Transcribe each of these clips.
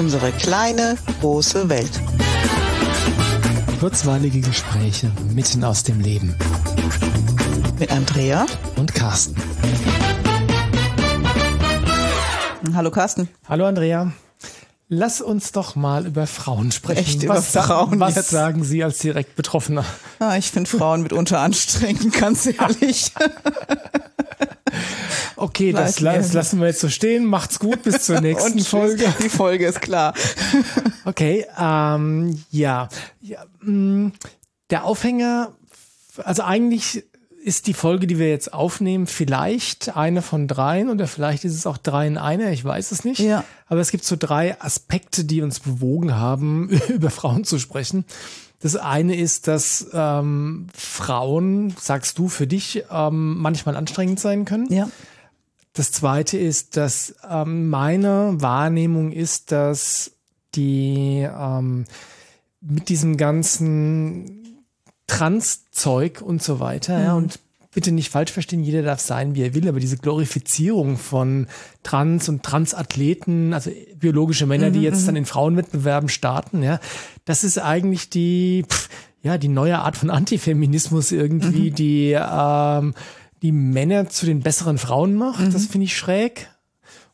Unsere kleine, große Welt. Kurzweilige Gespräche mitten aus dem Leben. Mit Andrea und Carsten. Hallo Carsten. Hallo Andrea. Lass uns doch mal über Frauen sprechen. Echt über was, Frauen Was jetzt? sagen Sie als direkt Betroffener? Ah, ich finde Frauen mitunter anstrengend, ganz ehrlich. Okay, das, das lassen wir jetzt so stehen. Macht's gut, bis zur nächsten Und Folge. Die Folge ist klar. Okay, ähm, ja. ja mh, der Aufhänger, also eigentlich ist die Folge, die wir jetzt aufnehmen, vielleicht eine von dreien oder vielleicht ist es auch drei in einer, ich weiß es nicht. Ja. Aber es gibt so drei Aspekte, die uns bewogen haben, über Frauen zu sprechen. Das eine ist, dass ähm, Frauen, sagst du für dich, ähm, manchmal anstrengend sein können. Ja. Das zweite ist, dass ähm, meine Wahrnehmung ist, dass die ähm, mit diesem ganzen Trans-Zeug und so weiter, ja, und bitte nicht falsch verstehen, jeder darf sein, wie er will, aber diese Glorifizierung von Trans- und Transathleten, also biologische Männer, die jetzt dann in Frauenwettbewerben starten, ja, das ist eigentlich die, pff, ja, die neue Art von Antifeminismus irgendwie, die ähm, die Männer zu den besseren Frauen macht. Das finde ich schräg.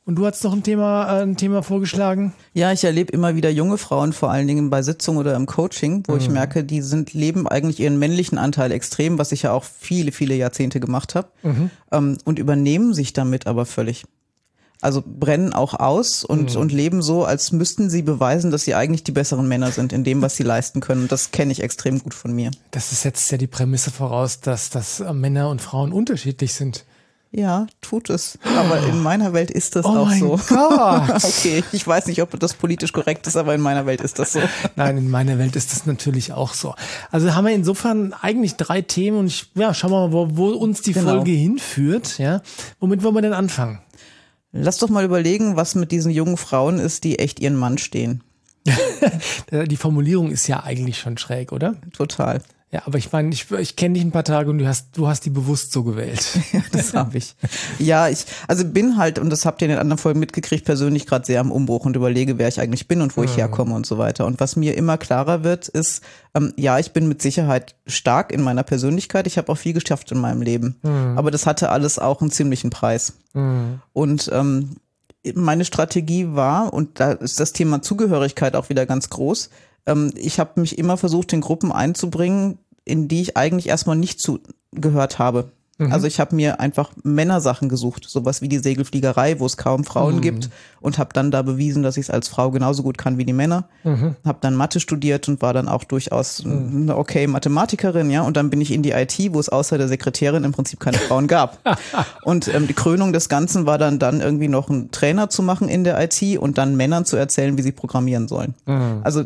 Und du hast noch ein Thema, äh, ein Thema vorgeschlagen. Ja, ich erlebe immer wieder junge Frauen, vor allen Dingen bei Sitzungen oder im Coaching, wo ich merke, die sind, leben eigentlich ihren männlichen Anteil extrem, was ich ja auch viele, viele Jahrzehnte gemacht habe, ähm, und übernehmen sich damit aber völlig. Also brennen auch aus und, und leben so, als müssten sie beweisen, dass sie eigentlich die besseren Männer sind in dem, was sie leisten können. Und das kenne ich extrem gut von mir. Das ist jetzt ja die Prämisse voraus, dass, dass Männer und Frauen unterschiedlich sind. Ja, tut es. Aber in meiner Welt ist das Oh auch mein so. Gott. okay, ich weiß nicht, ob das politisch korrekt ist, aber in meiner Welt ist das so. Nein, in meiner Welt ist das natürlich auch so. Also haben wir insofern eigentlich drei Themen und ich, ja, schauen wir mal, wo, wo uns die Genau. Folge hinführt. Ja, womit wollen wir denn anfangen? Lass doch mal überlegen, was mit diesen jungen Frauen ist, die echt ihren Mann stehen. Die Formulierung ist ja eigentlich schon schräg, oder? Total. Ja, aber ich meine, ich, ich kenne dich ein paar Tage und du hast, du hast die bewusst so gewählt. Ja, das habe ich. Ja, ich, also bin halt, und das habt ihr in den anderen Folgen mitgekriegt, persönlich gerade sehr am Umbruch und überlege, wer ich eigentlich bin und wo ich herkomme und so weiter. Und was mir immer klarer wird, ist, ähm, ja, ich bin mit Sicherheit stark in meiner Persönlichkeit. Ich habe auch viel geschafft in meinem Leben. Aber das hatte alles auch einen ziemlichen Preis. Und ähm, meine Strategie war, und da ist das Thema Zugehörigkeit auch wieder ganz groß, ähm, ich habe mich immer versucht, in Gruppen einzubringen, in die ich eigentlich erstmal nicht zugehört habe. Also ich habe mir einfach Männersachen gesucht, sowas wie die Segelfliegerei, wo es kaum Frauen gibt und habe dann da bewiesen, dass ich es als Frau genauso gut kann wie die Männer. Habe dann Mathe studiert und war dann auch durchaus eine okay Mathematikerin, ja. Und dann bin ich in die IT, wo es außer der Sekretärin im Prinzip keine Frauen gab. und ähm, die Krönung des Ganzen war dann dann irgendwie noch einen Trainer zu machen in der IT und dann Männern zu erzählen, wie sie programmieren sollen. Also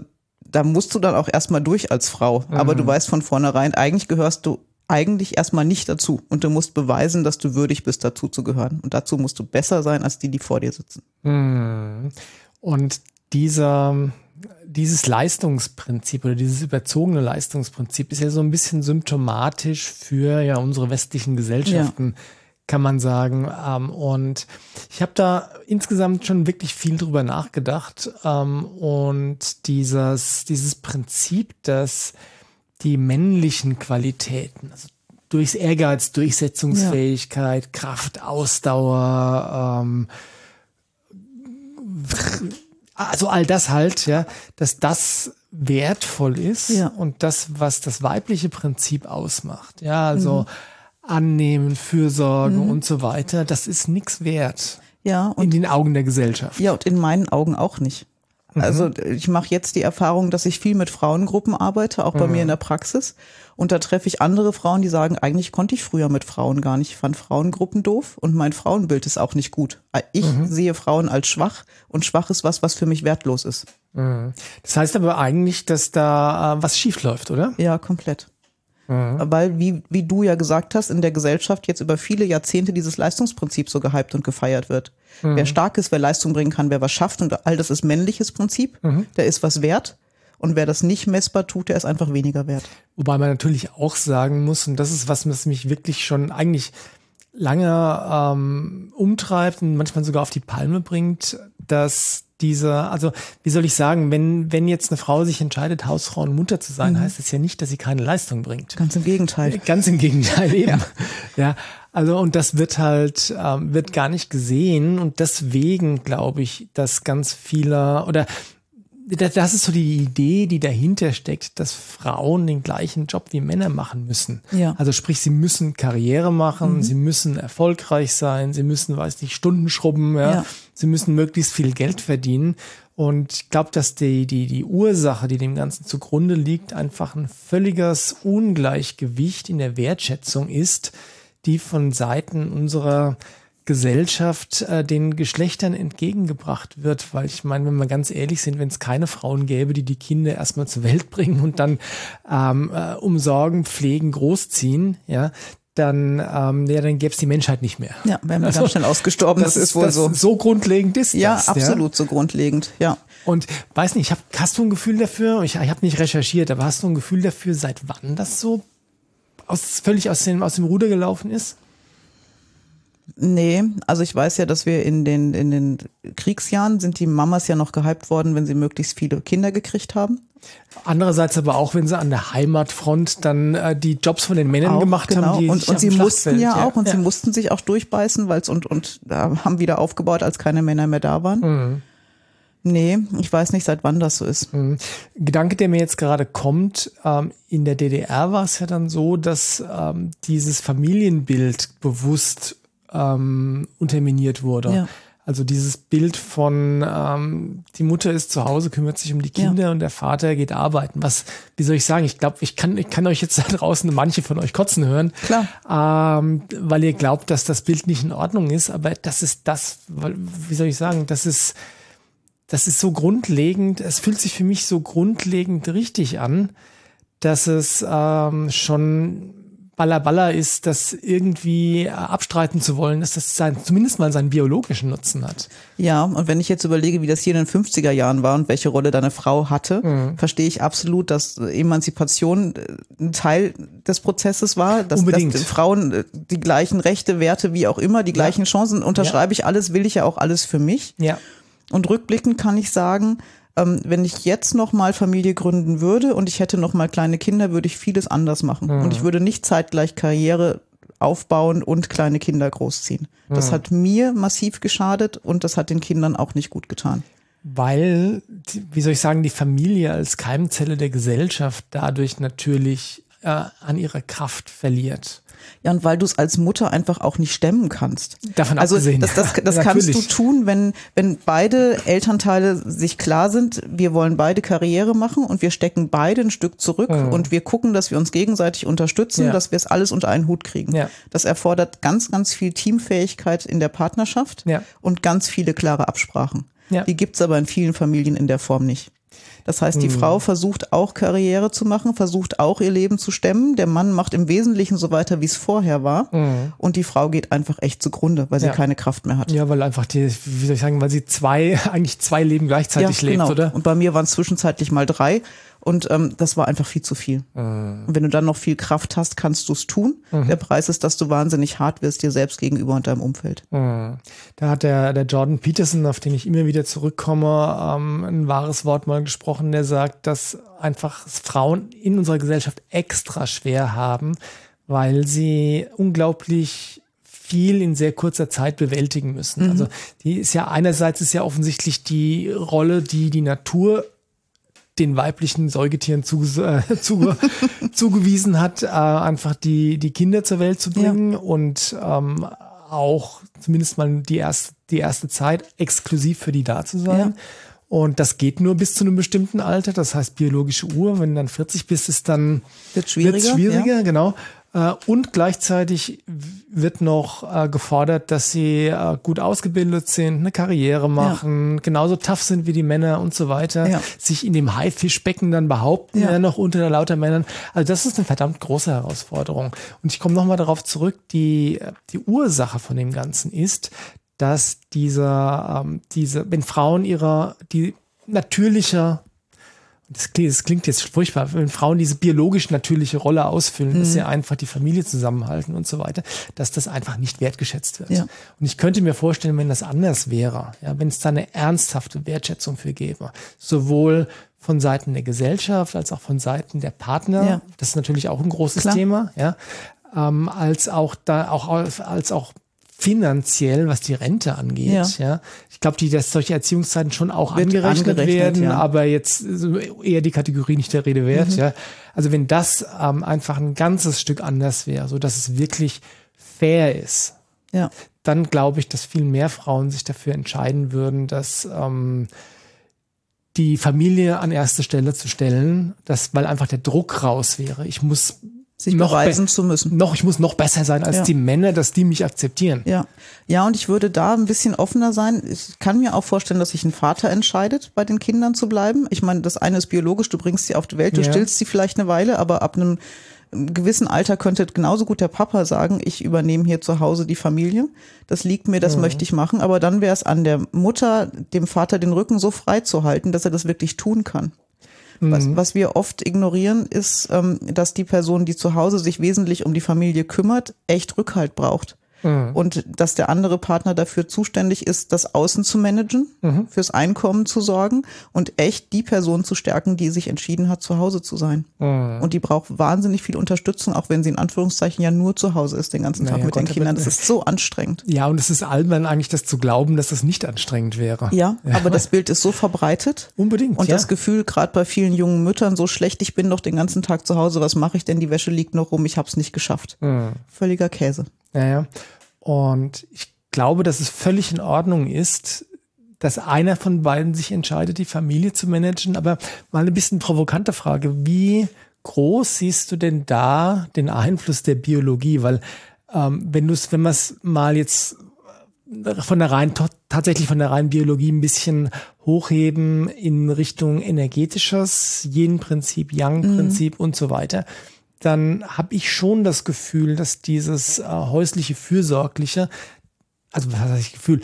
da musst du dann auch erstmal durch als Frau. Aber du weißt von vornherein, eigentlich gehörst du eigentlich erstmal nicht dazu. Und du musst beweisen, dass du würdig bist, dazu zu gehören. Und dazu musst du besser sein als die, die vor dir sitzen. Und dieser, dieses Leistungsprinzip oder dieses überzogene Leistungsprinzip ist ja so ein bisschen symptomatisch für ja unsere westlichen Gesellschaften, kann man sagen. Ähm, Und ich habe da insgesamt schon wirklich viel drüber nachgedacht. Ähm, Und dieses, dieses Prinzip, dass die männlichen Qualitäten, also durchs Ehrgeiz, Durchsetzungsfähigkeit, Kraft, Ausdauer, ähm, also all das halt, ja, dass das wertvoll ist Ja. und das, was das weibliche Prinzip ausmacht, ja, also annehmen, Fürsorge und so weiter, das ist nichts wert Ja, und in den Augen der Gesellschaft. Ja, und in meinen Augen auch nicht. Also ich mache jetzt die Erfahrung, dass ich viel mit Frauengruppen arbeite, auch bei mir in der Praxis. Und da treffe ich andere Frauen, die sagen, eigentlich konnte ich früher mit Frauen gar nicht. Ich fand Frauengruppen doof und mein Frauenbild ist auch nicht gut. Ich sehe Frauen als schwach und schwach ist was, was für mich wertlos ist. Das heißt aber eigentlich, dass da äh, was schief läuft, oder? Ja, komplett. Weil, wie, wie du ja gesagt hast, in der Gesellschaft jetzt über viele Jahrzehnte dieses Leistungsprinzip so gehypt und gefeiert wird. Wer stark ist, wer Leistung bringen kann, wer was schafft und all das ist männliches Prinzip, der ist was wert. Und wer das nicht messbar tut, der ist einfach weniger wert. Wobei man natürlich auch sagen muss, und das ist was, was mich wirklich schon eigentlich lange ähm, umtreibt und manchmal sogar auf die Palme bringt, dass dieser, also wie soll ich sagen, wenn, wenn jetzt eine Frau sich entscheidet, Hausfrau und Mutter zu sein, mhm. heißt das ja nicht, dass sie keine Leistung bringt. Ganz im Gegenteil. Ganz im Gegenteil eben. Ja, ja also und das wird halt, ähm, wird gar nicht gesehen und deswegen glaube ich, dass ganz viele oder das ist so die Idee, die dahinter steckt, dass Frauen den gleichen Job wie Männer machen müssen. Ja. Also sprich, sie müssen Karriere machen, mhm. sie müssen erfolgreich sein, sie müssen, weiß nicht, Stunden schrubben, ja. ja. Sie müssen möglichst viel Geld verdienen. Und ich glaube, dass die, die, die Ursache, die dem Ganzen zugrunde liegt, einfach ein völliges Ungleichgewicht in der Wertschätzung ist, die von Seiten unserer Gesellschaft äh, den Geschlechtern entgegengebracht wird, weil ich meine, wenn wir ganz ehrlich sind, wenn es keine Frauen gäbe, die die Kinder erstmal zur Welt bringen und dann ähm, äh, umsorgen, pflegen, großziehen, ja, dann, ähm, ja, dann gäbe es die Menschheit nicht mehr. Ja, wären wir also, ganz schnell ausgestorben. Das, das ist wohl das so. So grundlegend ist ja, das. Absolut ja, absolut so grundlegend. Ja. Und weiß nicht, ich hab, hast du ein Gefühl dafür? Ich, ich habe nicht recherchiert, aber hast du ein Gefühl dafür, seit wann das so aus, völlig aus dem, aus dem Ruder gelaufen ist? Nee, also ich weiß ja, dass wir in den, in den Kriegsjahren sind die Mamas ja noch gehypt worden, wenn sie möglichst viele Kinder gekriegt haben. Andererseits aber auch, wenn sie an der Heimatfront dann äh, die Jobs von den Männern auch, gemacht genau. haben. Die und, und sie mussten ja, ja auch und ja. sie mussten sich auch durchbeißen, weil es und, und äh, haben wieder aufgebaut, als keine Männer mehr da waren. Mhm. Nee, ich weiß nicht, seit wann das so ist. Mhm. Gedanke, der mir jetzt gerade kommt, ähm, in der DDR war es ja dann so, dass ähm, dieses Familienbild bewusst ähm, unterminiert wurde. Ja. Also dieses Bild von ähm, die Mutter ist zu Hause, kümmert sich um die Kinder ja. und der Vater geht arbeiten. Was, wie soll ich sagen? Ich glaube, ich kann, ich kann euch jetzt da draußen manche von euch kotzen hören, Klar. Ähm, weil ihr glaubt, dass das Bild nicht in Ordnung ist. Aber das ist das, wie soll ich sagen? Das ist das ist so grundlegend. Es fühlt sich für mich so grundlegend richtig an, dass es ähm, schon Baller ist, das irgendwie äh, abstreiten zu wollen, dass das sein, zumindest mal seinen biologischen Nutzen hat. Ja, und wenn ich jetzt überlege, wie das hier in den 50er Jahren war und welche Rolle deine Frau hatte, mhm. verstehe ich absolut, dass Emanzipation äh, ein Teil des Prozesses war, dass, dass Frauen äh, die gleichen Rechte, Werte, wie auch immer, die gleichen ja. Chancen, unterschreibe ja. ich alles, will ich ja auch alles für mich. Ja. Und rückblickend kann ich sagen, ähm, wenn ich jetzt noch mal Familie gründen würde und ich hätte noch mal kleine Kinder, würde ich vieles anders machen. Mhm. Und ich würde nicht zeitgleich Karriere aufbauen und kleine Kinder großziehen. Das mhm. hat mir massiv geschadet und das hat den Kindern auch nicht gut getan. Weil, wie soll ich sagen, die Familie als Keimzelle der Gesellschaft dadurch natürlich äh, an ihrer Kraft verliert. Ja, und weil du es als Mutter einfach auch nicht stemmen kannst. Davon also abgesehen. das, das, das kannst du tun, wenn, wenn beide Elternteile sich klar sind, wir wollen beide Karriere machen und wir stecken beide ein Stück zurück mhm. und wir gucken, dass wir uns gegenseitig unterstützen, ja. dass wir es alles unter einen Hut kriegen. Ja. Das erfordert ganz, ganz viel Teamfähigkeit in der Partnerschaft und ganz viele klare Absprachen. Die gibt's aber in vielen Familien in der Form nicht. Das heißt, die mhm. Frau versucht auch Karriere zu machen, versucht auch ihr Leben zu stemmen. Der Mann macht im Wesentlichen so weiter, wie es vorher war. Mhm. Und die Frau geht einfach echt zugrunde, weil sie ja. keine Kraft mehr hat. Ja, weil einfach die, wie soll ich sagen, weil sie zwei, eigentlich zwei Leben gleichzeitig ja, lebt, genau. oder? Und bei mir waren es zwischenzeitlich mal drei. Und ähm, das war einfach viel zu viel. Mhm. Und wenn du dann noch viel Kraft hast, kannst du es tun. Mhm. Der Preis ist, dass du wahnsinnig hart wirst dir selbst gegenüber und deinem Umfeld. Mhm. Da hat der, der Jordan Peterson, auf den ich immer wieder zurückkomme, ähm, ein wahres Wort mal gesprochen, der sagt, dass einfach Frauen in unserer Gesellschaft extra schwer haben, weil sie unglaublich viel in sehr kurzer Zeit bewältigen müssen. Mhm. Also die ist ja einerseits ist ja offensichtlich die Rolle, die die Natur den weiblichen Säugetieren zu, äh, zu, zugewiesen hat, äh, einfach die, die Kinder zur Welt zu bringen ja. und ähm, auch zumindest mal die erste, die erste Zeit exklusiv für die da zu sein. Ja. Und das geht nur bis zu einem bestimmten Alter. Das heißt, biologische Uhr, wenn du dann 40 bist, ist dann wird schwieriger. schwieriger, ja. genau. Äh, und gleichzeitig wird noch äh, gefordert, dass sie äh, gut ausgebildet sind, eine Karriere machen, ja. genauso tough sind wie die Männer und so weiter, ja. sich in dem Haifischbecken dann behaupten, ja. noch unter lauter Männern. Also das ist eine verdammt große Herausforderung. Und ich komme nochmal darauf zurück, die, die Ursache von dem Ganzen ist, dass dieser, ähm, diese, wenn Frauen ihrer, die natürlicher das klingt, das klingt jetzt furchtbar, wenn Frauen diese biologisch natürliche Rolle ausfüllen, mhm. dass sie einfach die Familie zusammenhalten und so weiter, dass das einfach nicht wertgeschätzt wird. Ja. Und ich könnte mir vorstellen, wenn das anders wäre, ja, wenn es da eine ernsthafte Wertschätzung für gäbe, sowohl von Seiten der Gesellschaft als auch von Seiten der Partner, ja. das ist natürlich auch ein großes Klar. Thema, ja, ähm, als auch da auch als auch finanziell, was die Rente angeht. Ja, ja. ich glaube, die, dass solche Erziehungszeiten schon auch angerechnet, angerechnet, werden, ja. aber jetzt eher die Kategorie nicht der Rede wert. Mhm. Ja, also wenn das ähm, einfach ein ganzes Stück anders wäre, so dass es wirklich fair ist, ja. dann glaube ich, dass viel mehr Frauen sich dafür entscheiden würden, dass ähm, die Familie an erste Stelle zu stellen, dass, weil einfach der Druck raus wäre. Ich muss sich noch beweisen zu müssen. Noch, ich muss noch besser sein als ja. die Männer, dass die mich akzeptieren. Ja. Ja, und ich würde da ein bisschen offener sein. Ich kann mir auch vorstellen, dass sich ein Vater entscheidet, bei den Kindern zu bleiben. Ich meine, das eine ist biologisch, du bringst sie auf die Welt, du ja. stillst sie vielleicht eine Weile, aber ab einem gewissen Alter könnte genauso gut der Papa sagen, ich übernehme hier zu Hause die Familie. Das liegt mir, das mhm. möchte ich machen. Aber dann wäre es an der Mutter, dem Vater den Rücken so frei zu halten, dass er das wirklich tun kann. Was, mhm. was wir oft ignorieren, ist, ähm, dass die Person, die zu Hause sich wesentlich um die Familie kümmert, echt Rückhalt braucht. Mhm. Und dass der andere Partner dafür zuständig ist, das Außen zu managen, mhm. fürs Einkommen zu sorgen und echt die Person zu stärken, die sich entschieden hat, zu Hause zu sein. Mhm. Und die braucht wahnsinnig viel Unterstützung, auch wenn sie in Anführungszeichen ja nur zu Hause ist den ganzen Tag naja, mit Gott, den Kindern. Das ist so anstrengend. Ja, und es ist albern eigentlich, das zu glauben, dass das nicht anstrengend wäre. Ja, ja. aber das Bild ist so verbreitet. Unbedingt. Und ja. das Gefühl, gerade bei vielen jungen Müttern, so schlecht, ich bin doch den ganzen Tag zu Hause, was mache ich denn? Die Wäsche liegt noch rum, ich habe es nicht geschafft. Mhm. Völliger Käse. Ja, ja. Und ich glaube, dass es völlig in Ordnung ist, dass einer von beiden sich entscheidet, die Familie zu managen. Aber mal eine bisschen provokante Frage. Wie groß siehst du denn da den Einfluss der Biologie? Weil ähm, wenn du es, wenn man es mal jetzt von der rein tatsächlich von der reinen Biologie ein bisschen hochheben in Richtung energetisches Yin-Prinzip, Yang-Prinzip mhm. und so weiter dann habe ich schon das Gefühl, dass dieses äh, häusliche Fürsorgliche, also was heißt das Gefühl,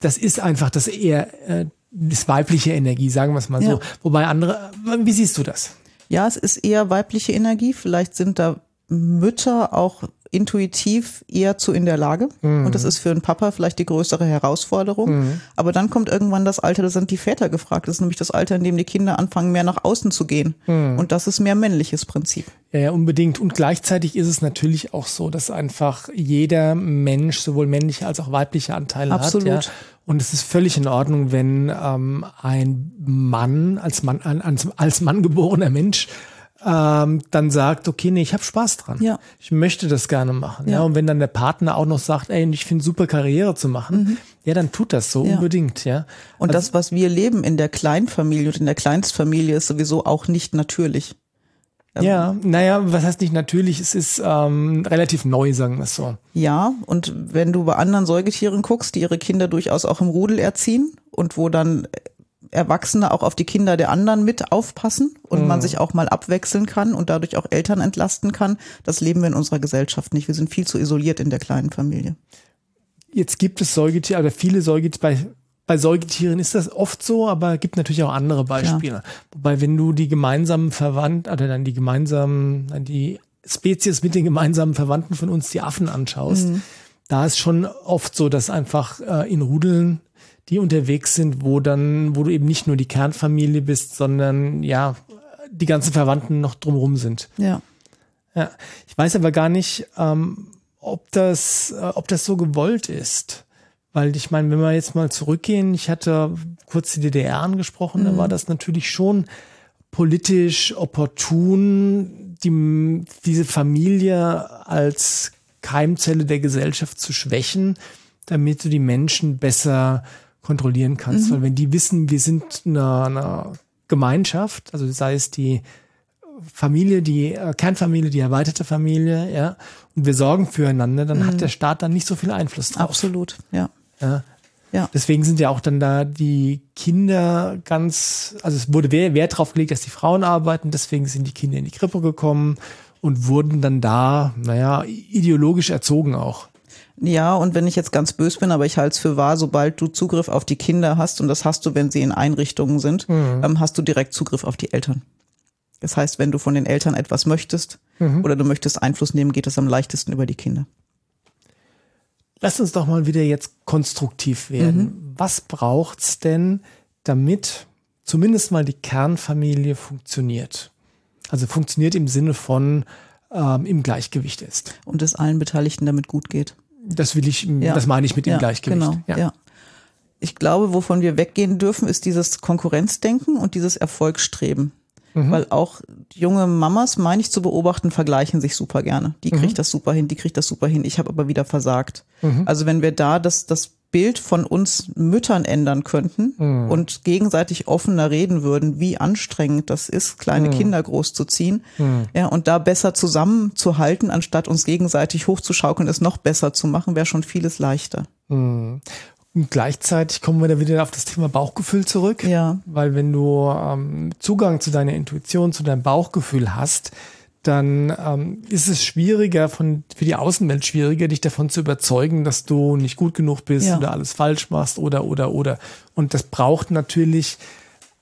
das ist einfach das eher äh, das weibliche Energie, sagen wir es mal ja. so. Wobei andere, wie siehst du das? Ja, es ist eher weibliche Energie. Vielleicht sind da Mütter auch intuitiv eher zu in der Lage. Mhm. Und das ist für einen Papa vielleicht die größere Herausforderung. Mhm. Aber dann kommt irgendwann das Alter, da sind die Väter gefragt. Das ist nämlich das Alter, in dem die Kinder anfangen, mehr nach außen zu gehen. Mhm. Und das ist mehr männliches Prinzip. Ja, ja, unbedingt. Und gleichzeitig ist es natürlich auch so, dass einfach jeder Mensch sowohl männliche als auch weibliche Anteile Absolut. hat. Ja. Und es ist völlig in Ordnung, wenn ähm, ein Mann als Mann als Mann geborener Mensch ähm, dann sagt, okay, nee, ich habe Spaß dran. Ja. Ich möchte das gerne machen. Ja. ja. Und wenn dann der Partner auch noch sagt, ey, ich finde super Karriere zu machen, mhm. ja, dann tut das so ja. unbedingt, ja. Und also, das, was wir leben in der Kleinfamilie und in der Kleinstfamilie, ist sowieso auch nicht natürlich. Ja, naja, was heißt nicht natürlich? Es ist ähm, relativ neu, sagen wir es so. Ja, und wenn du bei anderen Säugetieren guckst, die ihre Kinder durchaus auch im Rudel erziehen und wo dann Erwachsene auch auf die Kinder der anderen mit aufpassen und mhm. man sich auch mal abwechseln kann und dadurch auch Eltern entlasten kann. Das leben wir in unserer Gesellschaft nicht. Wir sind viel zu isoliert in der kleinen Familie. Jetzt gibt es Säugetiere, aber viele Säugetiere, bei, bei Säugetieren ist das oft so, aber es gibt natürlich auch andere Beispiele. Ja. Wobei, wenn du die gemeinsamen Verwandten, oder dann die gemeinsamen, die Spezies mit den gemeinsamen Verwandten von uns, die Affen anschaust, mhm. da ist schon oft so, dass einfach äh, in Rudeln die unterwegs sind, wo dann, wo du eben nicht nur die Kernfamilie bist, sondern ja, die ganzen Verwandten noch drumherum sind. Ja. Ja. Ich weiß aber gar nicht, ähm, ob das, äh, ob das so gewollt ist. Weil ich meine, wenn wir jetzt mal zurückgehen, ich hatte kurz die DDR angesprochen, mhm. da war das natürlich schon politisch opportun, die, diese Familie als Keimzelle der Gesellschaft zu schwächen, damit du die Menschen besser kontrollieren kannst. Mhm. Weil wenn die wissen, wir sind eine, eine Gemeinschaft, also sei es die Familie, die äh, Kernfamilie, die erweiterte Familie, ja, und wir sorgen füreinander, dann mhm. hat der Staat dann nicht so viel Einfluss drauf. Absolut, ja. ja. Ja. Deswegen sind ja auch dann da die Kinder ganz, also es wurde Wert drauf gelegt, dass die Frauen arbeiten, deswegen sind die Kinder in die Krippe gekommen und wurden dann da, naja, ideologisch erzogen auch. Ja, und wenn ich jetzt ganz bös bin, aber ich halte es für wahr, sobald du Zugriff auf die Kinder hast, und das hast du, wenn sie in Einrichtungen sind, mhm. ähm, hast du direkt Zugriff auf die Eltern. Das heißt, wenn du von den Eltern etwas möchtest mhm. oder du möchtest Einfluss nehmen, geht es am leichtesten über die Kinder. Lass uns doch mal wieder jetzt konstruktiv werden. Mhm. Was braucht's denn, damit zumindest mal die Kernfamilie funktioniert? Also funktioniert im Sinne von ähm, im Gleichgewicht ist. Und es allen Beteiligten damit gut geht. Das will ich, ja. das meine ich mit dem ja, Gleichgewicht. Genau, ja. ja. Ich glaube, wovon wir weggehen dürfen, ist dieses Konkurrenzdenken und dieses Erfolgsstreben. Mhm. Weil auch junge Mamas, meine ich zu beobachten, vergleichen sich super gerne. Die kriegt mhm. das super hin, die kriegt das super hin. Ich habe aber wieder versagt. Mhm. Also wenn wir da das, das Bild von uns Müttern ändern könnten mhm. und gegenseitig offener reden würden, wie anstrengend das ist, kleine mhm. Kinder großzuziehen, mhm. ja, und da besser zusammenzuhalten, anstatt uns gegenseitig hochzuschaukeln, es noch besser zu machen, wäre schon vieles leichter. Und gleichzeitig kommen wir da wieder auf das Thema Bauchgefühl zurück. Ja. Weil wenn du ähm, Zugang zu deiner Intuition, zu deinem Bauchgefühl hast, dann ähm, ist es schwieriger, von, für die Außenwelt schwieriger, dich davon zu überzeugen, dass du nicht gut genug bist ja. oder alles falsch machst oder, oder, oder. Und das braucht natürlich,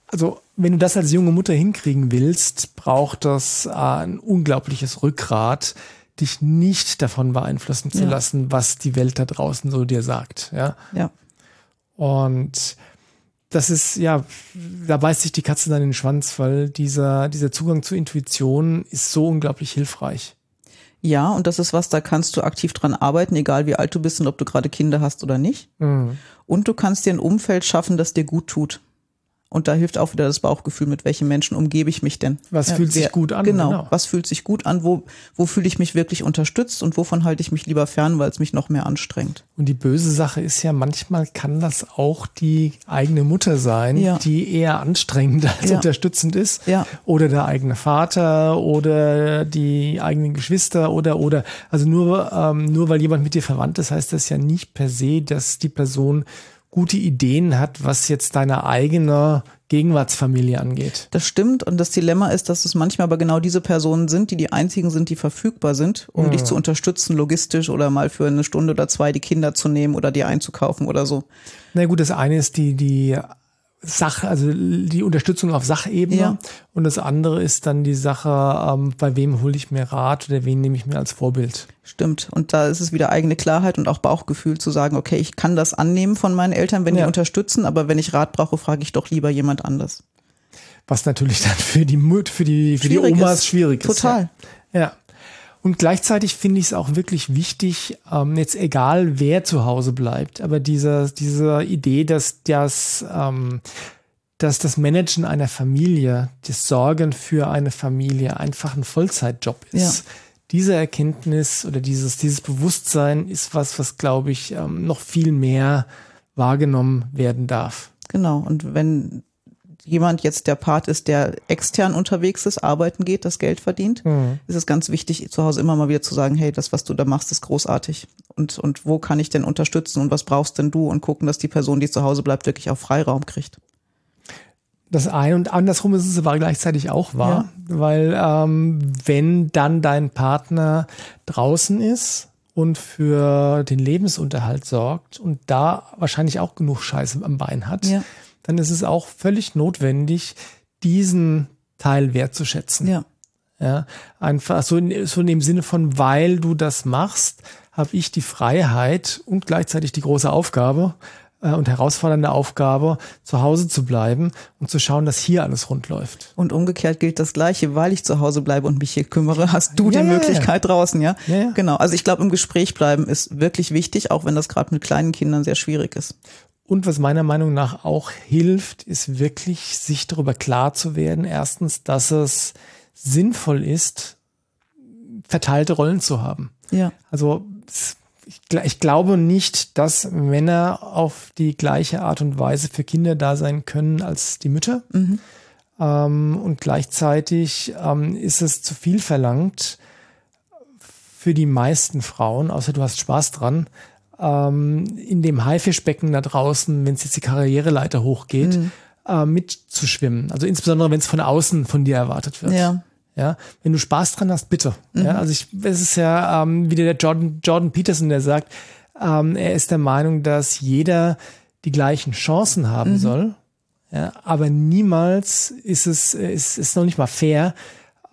also wenn du das als junge Mutter hinkriegen willst, braucht das äh, ein unglaubliches Rückgrat, dich nicht davon beeinflussen zu ja. lassen, was die Welt da draußen so dir sagt. Ja. ja. Und das ist, ja, da beißt sich die Katze dann in den Schwanz, weil dieser, dieser Zugang zur Intuition ist so unglaublich hilfreich. Ja, und das ist was, da kannst du aktiv dran arbeiten, egal wie alt du bist und ob du gerade Kinder hast oder nicht. Mhm. Und du kannst dir ein Umfeld schaffen, das dir gut tut. Und da hilft auch wieder das Bauchgefühl, mit welchen Menschen umgebe ich mich denn? Was ja, fühlt sich gut an? Genau. genau. Was fühlt sich gut an? Wo, wo fühle ich mich wirklich unterstützt und wovon halte ich mich lieber fern, weil es mich noch mehr anstrengt? Und die böse Sache ist ja, manchmal kann das auch die eigene Mutter sein, ja. die eher anstrengend als ja. unterstützend ist. Ja. Oder der eigene Vater oder die eigenen Geschwister oder, oder. Also nur, ähm, nur weil jemand mit dir verwandt ist, heißt das ja nicht per se, dass die Person gute Ideen hat, was jetzt deine eigene Gegenwartsfamilie angeht. Das stimmt und das Dilemma ist, dass es manchmal aber genau diese Personen sind, die die einzigen sind, die verfügbar sind, um mhm. dich zu unterstützen, logistisch oder mal für eine Stunde oder zwei die Kinder zu nehmen oder die einzukaufen oder so. Na gut, das eine ist die, die Sache, also die Unterstützung auf Sachebene. Ja. Und das andere ist dann die Sache, ähm, bei wem hole ich mir Rat oder wen nehme ich mir als Vorbild. Stimmt. Und da ist es wieder eigene Klarheit und auch Bauchgefühl zu sagen, okay, ich kann das annehmen von meinen Eltern, wenn ja. die unterstützen, aber wenn ich Rat brauche, frage ich doch lieber jemand anders. Was natürlich dann für die Mut, für die, für die Omas ist. schwierig ist. Total. ja. ja. Und gleichzeitig finde ich es auch wirklich wichtig, ähm, jetzt egal wer zu Hause bleibt, aber diese, diese Idee, dass das, ähm, dass das Managen einer Familie, das Sorgen für eine Familie einfach ein Vollzeitjob ist. Ja. Diese Erkenntnis oder dieses, dieses Bewusstsein ist was, was glaube ich ähm, noch viel mehr wahrgenommen werden darf. Genau. Und wenn jemand jetzt der Part ist, der extern unterwegs ist, arbeiten geht, das Geld verdient, mhm. ist es ganz wichtig, zu Hause immer mal wieder zu sagen, hey, das, was du da machst, ist großartig. Und, und wo kann ich denn unterstützen und was brauchst denn du? Und gucken, dass die Person, die zu Hause bleibt, wirklich auch Freiraum kriegt. Das eine und andersrum ist es aber gleichzeitig auch wahr, ja. weil ähm, wenn dann dein Partner draußen ist und für den Lebensunterhalt sorgt und da wahrscheinlich auch genug Scheiße am Bein hat, ja dann ist es auch völlig notwendig, diesen Teil wertzuschätzen. Ja. Ja, einfach so in, so in dem Sinne von, weil du das machst, habe ich die Freiheit und gleichzeitig die große Aufgabe äh, und herausfordernde Aufgabe, zu Hause zu bleiben und zu schauen, dass hier alles rund läuft. Und umgekehrt gilt das Gleiche, weil ich zu Hause bleibe und mich hier kümmere, hast du ja, die ja, Möglichkeit ja. draußen, ja? ja? Genau. Also ich glaube, im Gespräch bleiben ist wirklich wichtig, auch wenn das gerade mit kleinen Kindern sehr schwierig ist. Und was meiner Meinung nach auch hilft, ist wirklich sich darüber klar zu werden. Erstens, dass es sinnvoll ist, verteilte Rollen zu haben. Ja. Also ich, ich, glaube nicht, dass Männer auf die gleiche Art und Weise für Kinder da sein können als die Mütter. Mhm. Ähm, und gleichzeitig ähm, ist es zu viel verlangt für die meisten Frauen, außer du hast Spaß dran, ähm, in dem Haifischbecken da draußen, wenn es jetzt die Karriereleiter hochgeht, mhm. äh, mitzuschwimmen. Also insbesondere, wenn es von außen von dir erwartet wird. Ja. Ja, wenn du Spaß dran hast, bitte. Mhm. Ja, also ich, es ist ja ähm, wieder der Jordan, Jordan Peterson, der sagt, Ähm, er ist der Meinung, dass jeder die gleichen Chancen haben Mhm. soll. Ja, aber niemals ist es, ist, ist noch nicht mal fair,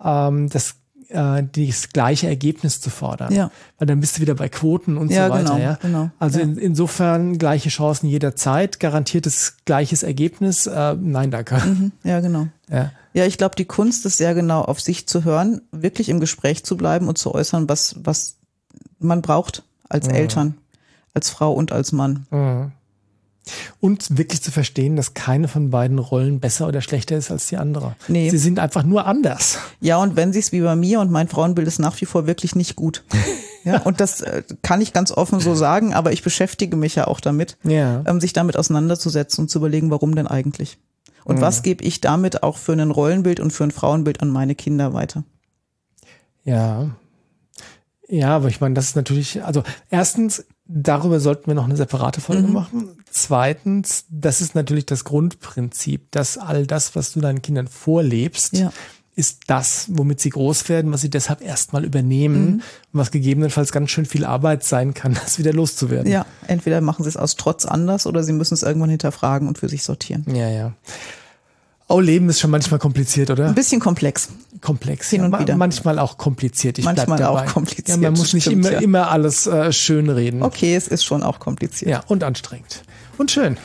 ähm, das, äh, das gleiche Ergebnis zu fordern. Ja. Weil dann bist du wieder bei Quoten und Ja, so weiter. genau, ja? genau. Also Ja. in, insofern gleiche Chancen jederzeit, garantiertes gleiches Ergebnis. Äh, nein, danke. Mhm. Ja, genau. Ja. Ja, ich glaube, die Kunst ist sehr genau auf sich zu hören, wirklich im Gespräch zu bleiben und zu äußern, was, was man braucht als Eltern, als Frau und als Mann. Mhm. Und wirklich zu verstehen, dass keine von beiden Rollen besser oder schlechter ist als die andere. Nee. Sie sind einfach nur anders. Ja, und wenn sich's wie bei mir und mein Frauenbild ist nach wie vor wirklich nicht gut. Ja, und das äh, kann ich ganz offen so sagen, aber ich beschäftige mich ja auch damit, Ja. ähm, sich damit auseinanderzusetzen und zu überlegen, warum denn eigentlich? Und was gebe ich damit auch für ein Rollenbild und für ein Frauenbild an meine Kinder weiter? Ja. Ja, aber ich meine, das ist natürlich, also erstens, darüber sollten wir noch eine separate Folge Mhm. machen. Zweitens, das ist natürlich das Grundprinzip, dass all das, was du deinen Kindern vorlebst, Ja. ist das, womit sie groß werden, was sie deshalb erstmal übernehmen Mhm. und was gegebenenfalls ganz schön viel Arbeit sein kann, das wieder loszuwerden. Ja, entweder machen sie es aus Trotz anders oder sie müssen es irgendwann hinterfragen und für sich sortieren. Ja, ja. Oh, Leben ist schon manchmal kompliziert, oder? Ein bisschen komplex. Komplex. Hin und ma- wieder. Manchmal auch kompliziert. Ich Manchmal auch kompliziert, Ja, man muss nicht stimmt, immer, ja. immer alles äh, schön reden. Okay, es ist schon auch kompliziert. Ja, und anstrengend. Und schön.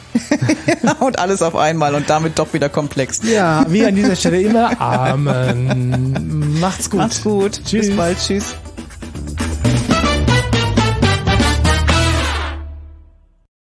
und alles auf einmal und damit doch wieder komplex. Ja, wie an dieser Stelle immer. Amen. Macht's gut. Macht's gut. Tschüss. Bis bald. Tschüss.